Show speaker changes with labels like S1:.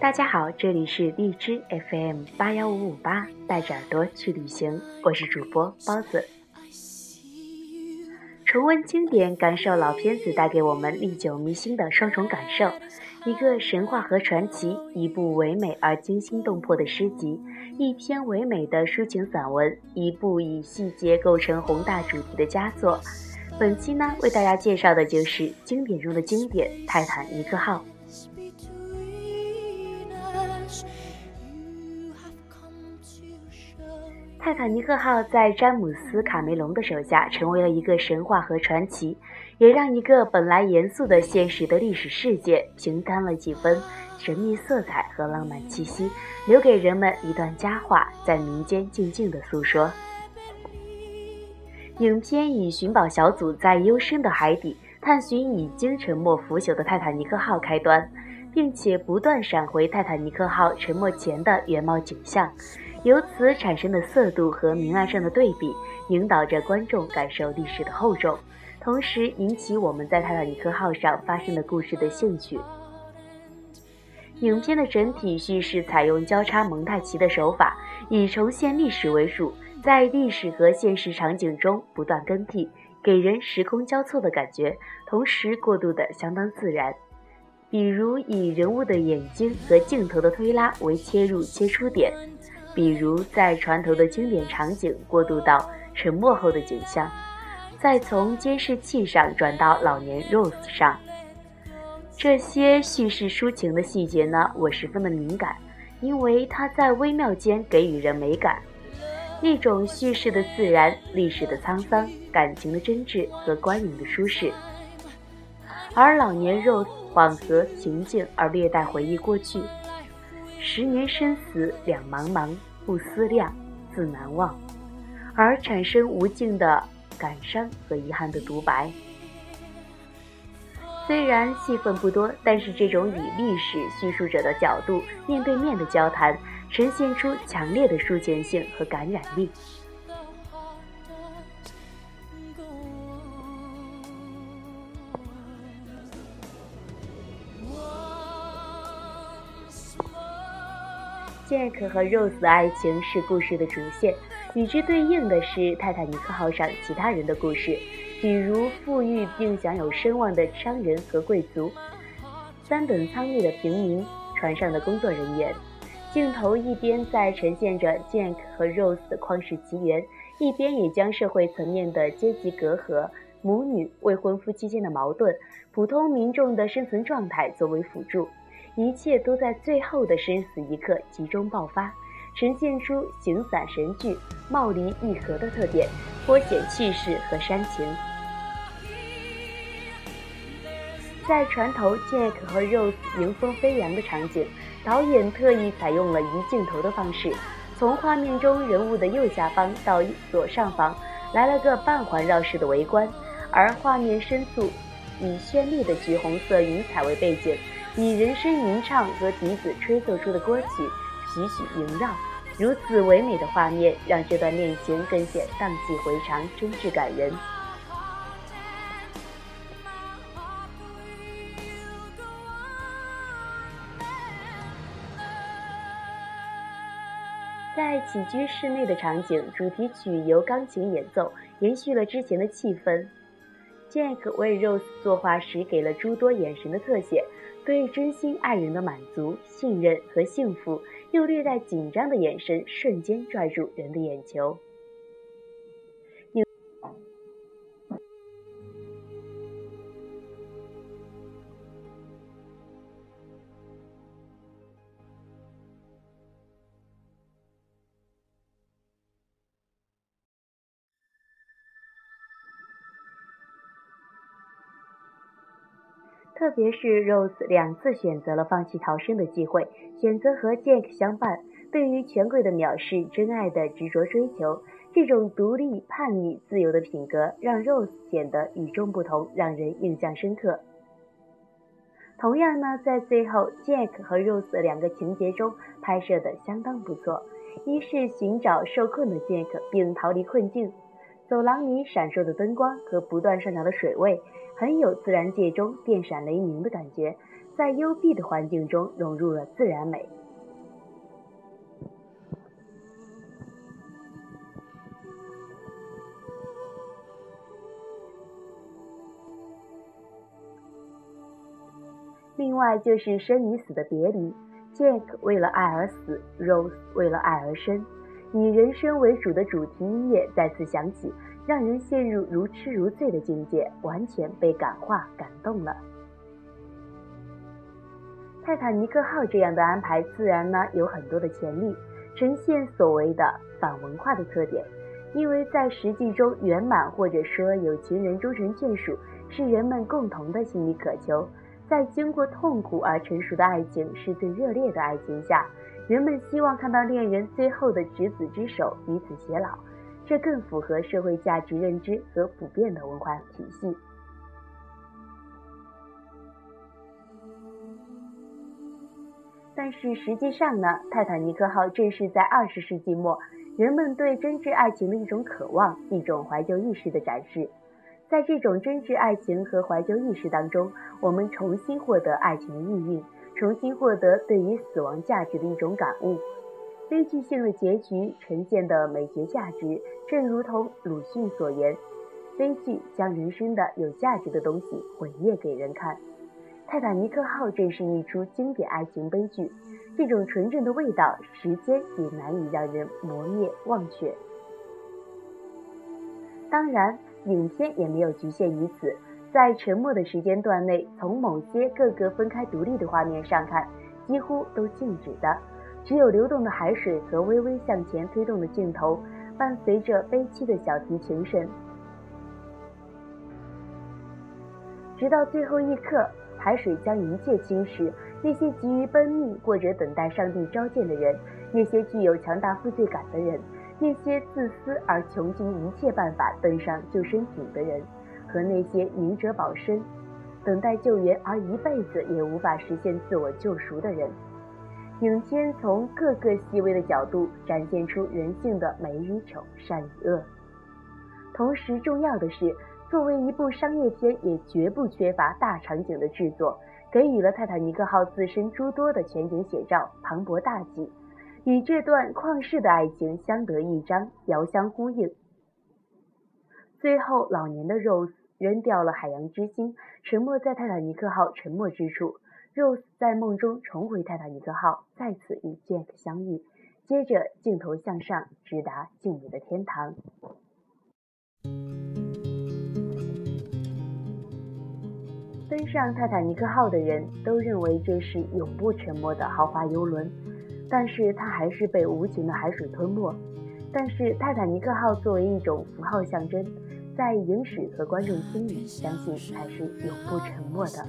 S1: 大家好，这里是荔枝 FM 八幺五五八，带着耳朵去旅行，我是主播包子。重温经典，感受老片子，带给我们历久弥新的双重感受。一个神话和传奇，一部唯美而惊心动魄的诗集，一篇唯美的抒情散文，一部以细节构成宏大主题的佳作。本期呢，为大家介绍的就是经典中的经典《泰坦尼克号》。泰坦尼克号在詹姆斯·卡梅隆的手下成为了一个神话和传奇，也让一个本来严肃的现实的历史事件平添了几分神秘色彩和浪漫气息，留给人们一段佳话，在民间静静的诉说。影片以寻宝小组在幽深的海底探寻已经沉没腐朽的泰坦尼克号开端，并且不断闪回泰坦尼克号沉没前的原貌景象。由此产生的色度和明暗上的对比，引导着观众感受历史的厚重，同时引起我们在泰坦尼克号上发生的故事的兴趣。影片的整体叙事采用交叉蒙太奇的手法，以重现历史为主，在历史和现实场景中不断更替，给人时空交错的感觉，同时过渡的相当自然。比如以人物的眼睛和镜头的推拉为切入切出点。比如，在船头的经典场景过渡到沉默后的景象，再从监视器上转到老年 Rose 上，这些叙事抒情的细节呢，我十分的敏感，因为它在微妙间给予人美感，一种叙事的自然、历史的沧桑、感情的真挚和观影的舒适。而老年 Rose 缓和情境而略带回忆过去。十年生死两茫茫，不思量，自难忘，而产生无尽的感伤和遗憾的独白。虽然戏份不多，但是这种以历史叙述者的角度面对面的交谈，呈现出强烈的抒情性和感染力。Jack 和 Rose 的爱情是故事的主线，与之对应的是泰坦尼克号上其他人的故事，比如富裕并享有声望的商人和贵族，三等舱内的平民，船上的工作人员。镜头一边在呈现着 Jack 和 Rose 的旷世奇缘，一边也将社会层面的阶级隔阂、母女、未婚夫妻间的矛盾、普通民众的生存状态作为辅助。一切都在最后的生死一刻集中爆发，呈现出形散神聚、貌离意合的特点，颇显气势和煽情。在船头，Jack 和 Rose 迎风飞扬的场景，导演特意采用了移镜头的方式，从画面中人物的右下方到左上方，来了个半环绕式的围观，而画面深处以绚丽的橘红色云彩为背景。以人声吟唱和笛子吹奏出的歌曲徐徐萦绕，如此唯美的画面让这段恋情更显荡气回肠、真挚感人。在起居室内的场景，主题曲由钢琴演奏，延续了之前的气氛。Jack 为 Rose 作画时给了诸多眼神的特写。对真心爱人的满足、信任和幸福，又略带紧张的眼神，瞬间拽住人的眼球。特别是 Rose 两次选择了放弃逃生的机会，选择和 Jack 相伴。对于权贵的藐视，真爱的执着追求，这种独立、叛逆、自由的品格，让 Rose 显得与众不同，让人印象深刻。同样呢，在最后，Jack 和 Rose 两个情节中拍摄的相当不错。一是寻找受困的 Jack 并逃离困境，走廊里闪烁的灯光和不断上涨的水位。很有自然界中电闪雷鸣的感觉，在幽闭的环境中融入了自然美。另外就是生与死的别离，Jack 为了爱而死，Rose 为了爱而生，以人生为主的主题音乐再次响起，让人陷入如痴如醉的境界，完全被感化感动了。泰坦尼克号这样的安排，自然呢有很多的潜力，呈现所谓的反文化的特点，因为在实际中圆满或者说有情人终成眷属，是人们共同的心理渴求。在经过痛苦而成熟的爱情是最热烈的爱情下，人们希望看到恋人最后的执子之手，彼此偕老，这更符合社会价值认知和普遍的文化体系。但是实际上呢，泰坦尼克号正是在二十世纪末，人们对真挚爱情的一种渴望、一种怀旧意识的展示。在这种真挚爱情和怀旧意识当中，我们重新获得爱情的意蕴，重新获得对于死亡价值的一种感悟。悲剧性的结局呈现的美学价值，正如同鲁迅所言：“悲剧将人生的有价值的东西毁灭给人看。”泰坦尼克号正是一出经典爱情悲剧，这种纯正的味道，时间也难以让人磨灭忘却。当然。影片也没有局限于此，在沉默的时间段内，从某些各个分开独立的画面上看，几乎都静止的，只有流动的海水和微微向前推动的镜头，伴随着悲戚的小提琴声。直到最后一刻，海水将一切侵蚀，那些急于奔命或者等待上帝召见的人，那些具有强大负罪感的人。那些自私而穷尽一切办法登上救生艇的人，和那些明哲保身、等待救援而一辈子也无法实现自我救赎的人，影片从各个细微的角度展现出人性的美与丑、善与恶。同时，重要的是，作为一部商业片，也绝不缺乏大场景的制作，给予了泰坦尼克号自身诸多的全景写照，磅礴大气。与这段旷世的爱情相得益彰，遥相呼应。最后，老年的 Rose 扔掉了海洋之心，沉没在泰坦尼克号沉没之处。Rose 在梦中重回泰坦尼克号，再次与 Jack 相遇。接着，镜头向上，直达静谧的天堂。登上泰坦尼克号的人都认为这是永不沉没的豪华游轮。但是它还是被无情的海水吞没。但是泰坦尼克号作为一种符号象征，在影史和观众心里，相信才是永不沉默的。